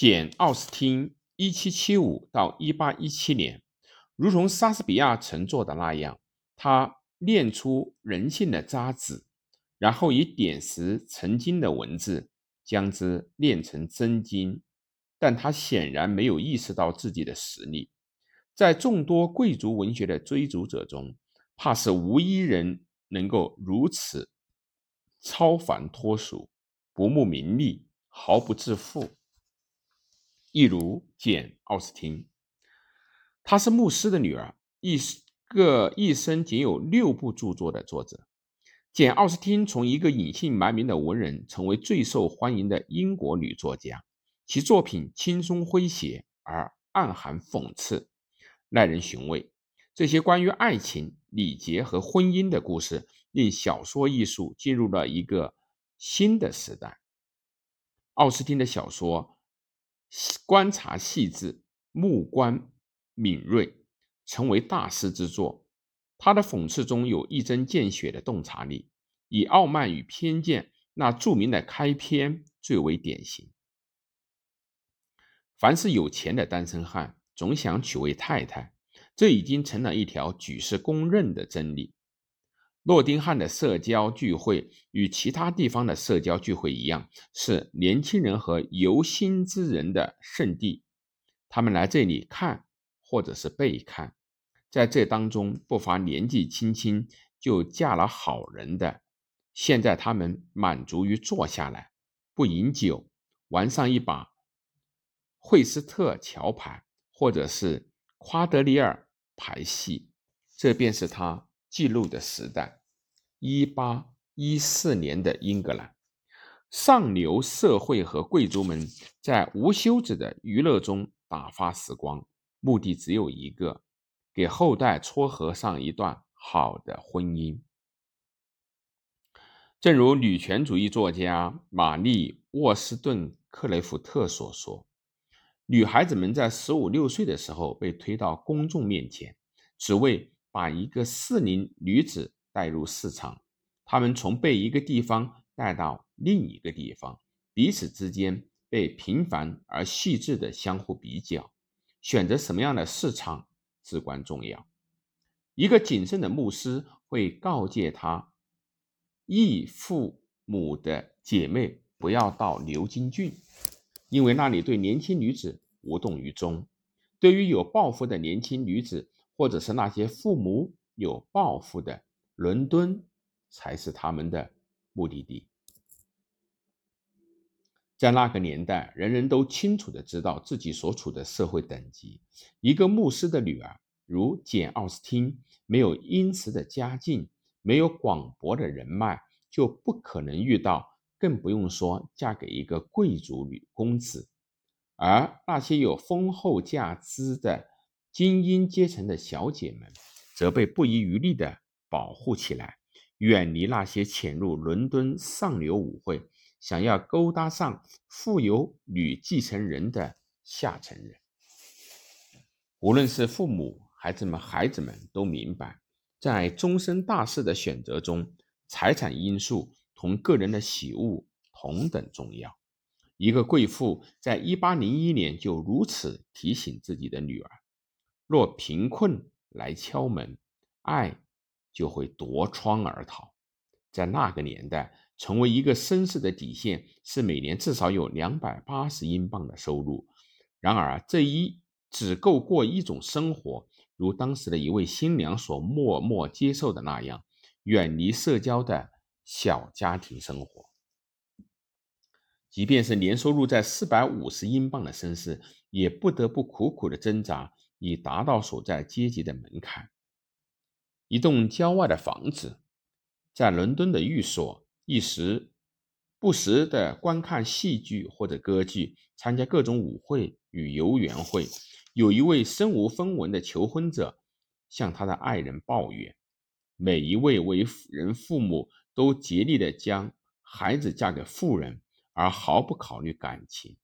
简·奥斯汀（一七七五到一八一七年），如同莎士比亚曾做的那样，他炼出人性的渣滓，然后以点石成金的文字将之炼成真金。但他显然没有意识到自己的实力，在众多贵族文学的追逐者中，怕是无一人能够如此超凡脱俗、不慕名利、毫不自负。一如简·奥斯汀，她是牧师的女儿，一个一生仅有六部著作的作者。简·奥斯汀从一个隐姓埋名的文人，成为最受欢迎的英国女作家。其作品轻松诙谐而暗含讽刺，耐人寻味。这些关于爱情、礼节和婚姻的故事，令小说艺术进入了一个新的时代。奥斯汀的小说观察细致，目光敏锐，成为大师之作。他的讽刺中有一针见血的洞察力，以《傲慢与偏见》那著名的开篇最为典型。凡是有钱的单身汉，总想娶位太太，这已经成了一条举世公认的真理。诺丁汉的社交聚会与其他地方的社交聚会一样，是年轻人和游心之人的圣地。他们来这里看，或者是被看，在这当中不乏年纪轻轻就嫁了好人的。现在他们满足于坐下来，不饮酒，玩上一把。惠斯特桥牌，或者是夸德里尔牌戏，这便是他记录的时代。一八一四年的英格兰，上流社会和贵族们在无休止的娱乐中打发时光，目的只有一个：给后代撮合上一段好的婚姻。正如女权主义作家玛丽·沃斯顿·克雷夫特所说。女孩子们在十五六岁的时候被推到公众面前，只为把一个适龄女子带入市场。她们从被一个地方带到另一个地方，彼此之间被频繁而细致的相互比较。选择什么样的市场至关重要。一个谨慎的牧师会告诫他义父母的姐妹不要到牛津郡。因为那里对年轻女子无动于衷，对于有抱负的年轻女子，或者是那些父母有抱负的，伦敦才是他们的目的地。在那个年代，人人都清楚的知道自己所处的社会等级。一个牧师的女儿，如简·奥斯汀，没有殷实的家境，没有广博的人脉，就不可能遇到。更不用说嫁给一个贵族女公子，而那些有丰厚价值的精英阶层的小姐们，则被不遗余力地保护起来，远离那些潜入伦敦上流舞会、想要勾搭上富有女继承人的下层人。无论是父母、孩子们、孩子们都明白，在终身大事的选择中，财产因素。同个人的喜恶同等重要。一个贵妇在一八零一年就如此提醒自己的女儿：若贫困来敲门，爱就会夺窗而逃。在那个年代，成为一个绅士的底线是每年至少有两百八十英镑的收入。然而，这一只够过一种生活，如当时的一位新娘所默默接受的那样，远离社交的。小家庭生活，即便是年收入在四百五十英镑的绅士，也不得不苦苦的挣扎，以达到所在阶级的门槛。一栋郊外的房子，在伦敦的寓所，一时不时的观看戏剧或者歌剧，参加各种舞会与游园会。有一位身无分文的求婚者向他的爱人抱怨：每一位为人父母。都竭力的将孩子嫁给富人，而毫不考虑感情。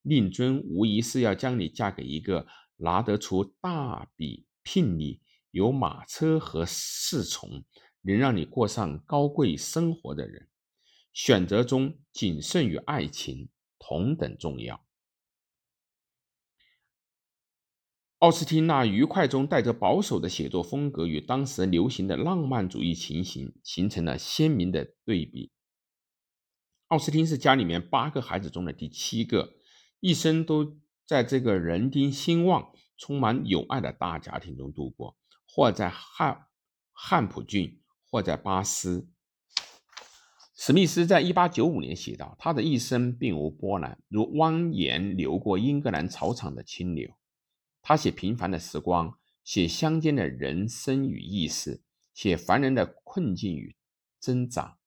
令尊无疑是要将你嫁给一个拿得出大笔聘礼、有马车和侍从，能让你过上高贵生活的人。选择中谨慎与爱情同等重要。奥斯汀那愉快中带着保守的写作风格，与当时流行的浪漫主义情形形成了鲜明的对比。奥斯汀是家里面八个孩子中的第七个，一生都在这个人丁兴旺、充满友爱的大家庭中度过，或在汉汉普郡，或在巴斯。史密斯在一八九五年写道：“他的一生并无波澜，如蜿蜒流过英格兰草场的清流。”他写平凡的时光，写乡间的人生与意识，写凡人的困境与挣扎。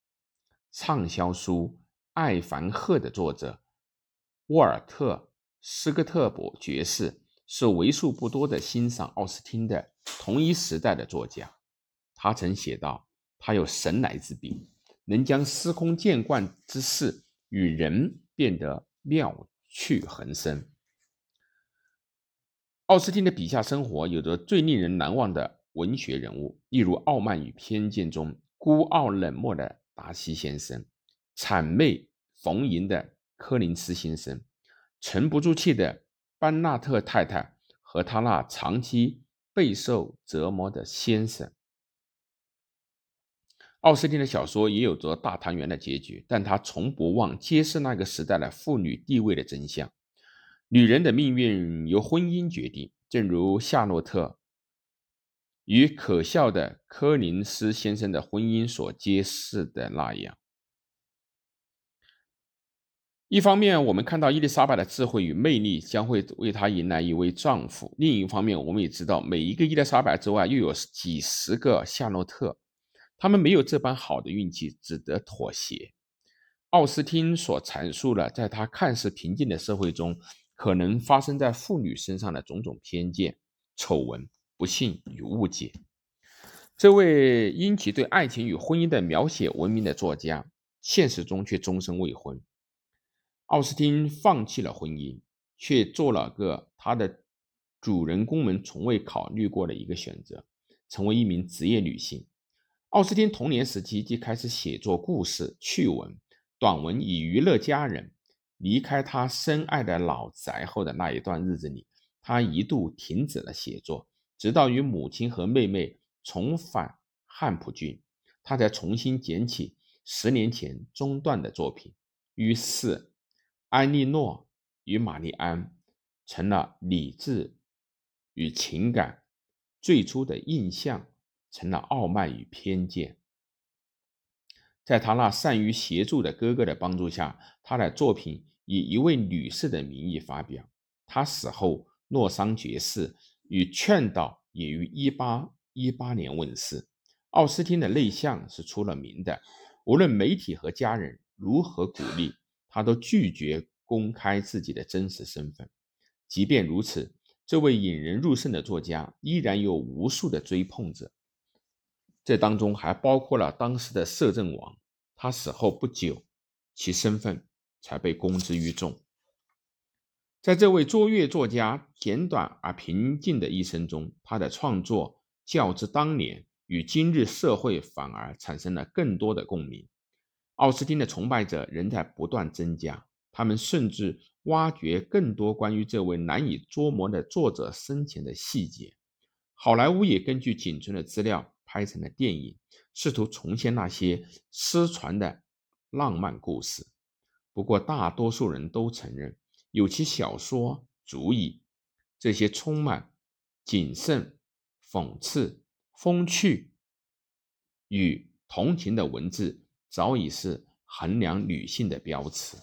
畅销书《爱凡赫》的作者沃尔特·斯科特伯爵士是为数不多的欣赏奥斯汀的同一时代的作家。他曾写道：“他有神来之笔，能将司空见惯之事与人变得妙趣横生。”奥斯汀的笔下生活有着最令人难忘的文学人物，例如《傲慢与偏见》中孤傲冷漠的达西先生，谄媚逢迎的柯林斯先生，沉不住气的班纳特太太和他那长期备受折磨的先生。奥斯汀的小说也有着大团圆的结局，但他从不忘揭示那个时代的妇女地位的真相。女人的命运由婚姻决定，正如夏洛特与可笑的柯林斯先生的婚姻所揭示的那样。一方面，我们看到伊丽莎白的智慧与魅力将会为她迎来一位丈夫；另一方面，我们也知道，每一个伊丽莎白之外，又有几十个夏洛特，他们没有这般好的运气，只得妥协。奥斯汀所阐述了在他看似平静的社会中。可能发生在妇女身上的种种偏见、丑闻、不幸与误解。这位因其对爱情与婚姻的描写闻名的作家，现实中却终身未婚。奥斯汀放弃了婚姻，却做了个他的主人公们从未考虑过的一个选择，成为一名职业女性。奥斯汀童年时期即开始写作故事、趣闻、短文以娱乐家人。离开他深爱的老宅后的那一段日子里，他一度停止了写作，直到与母亲和妹妹重返汉普郡，他才重新捡起十年前中断的作品。于是，安利诺与玛丽安成了理智与情感，最初的印象成了傲慢与偏见。在他那善于协助的哥哥的帮助下，他的作品以一位女士的名义发表。他死后，诺桑爵士与劝导也于1818年问世。奥斯汀的内向是出了名的，无论媒体和家人如何鼓励，他都拒绝公开自己的真实身份。即便如此，这位引人入胜的作家依然有无数的追捧者。这当中还包括了当时的摄政王，他死后不久，其身份才被公之于众。在这位卓越作家简短而平静的一生中，他的创作较之当年与今日社会反而产生了更多的共鸣。奥斯汀的崇拜者仍在不断增加，他们甚至挖掘更多关于这位难以捉摸的作者生前的细节。好莱坞也根据仅存的资料。拍成了电影，试图重现那些失传的浪漫故事。不过，大多数人都承认，有其小说足矣。这些充满谨慎、讽刺、风趣与同情的文字，早已是衡量女性的标尺。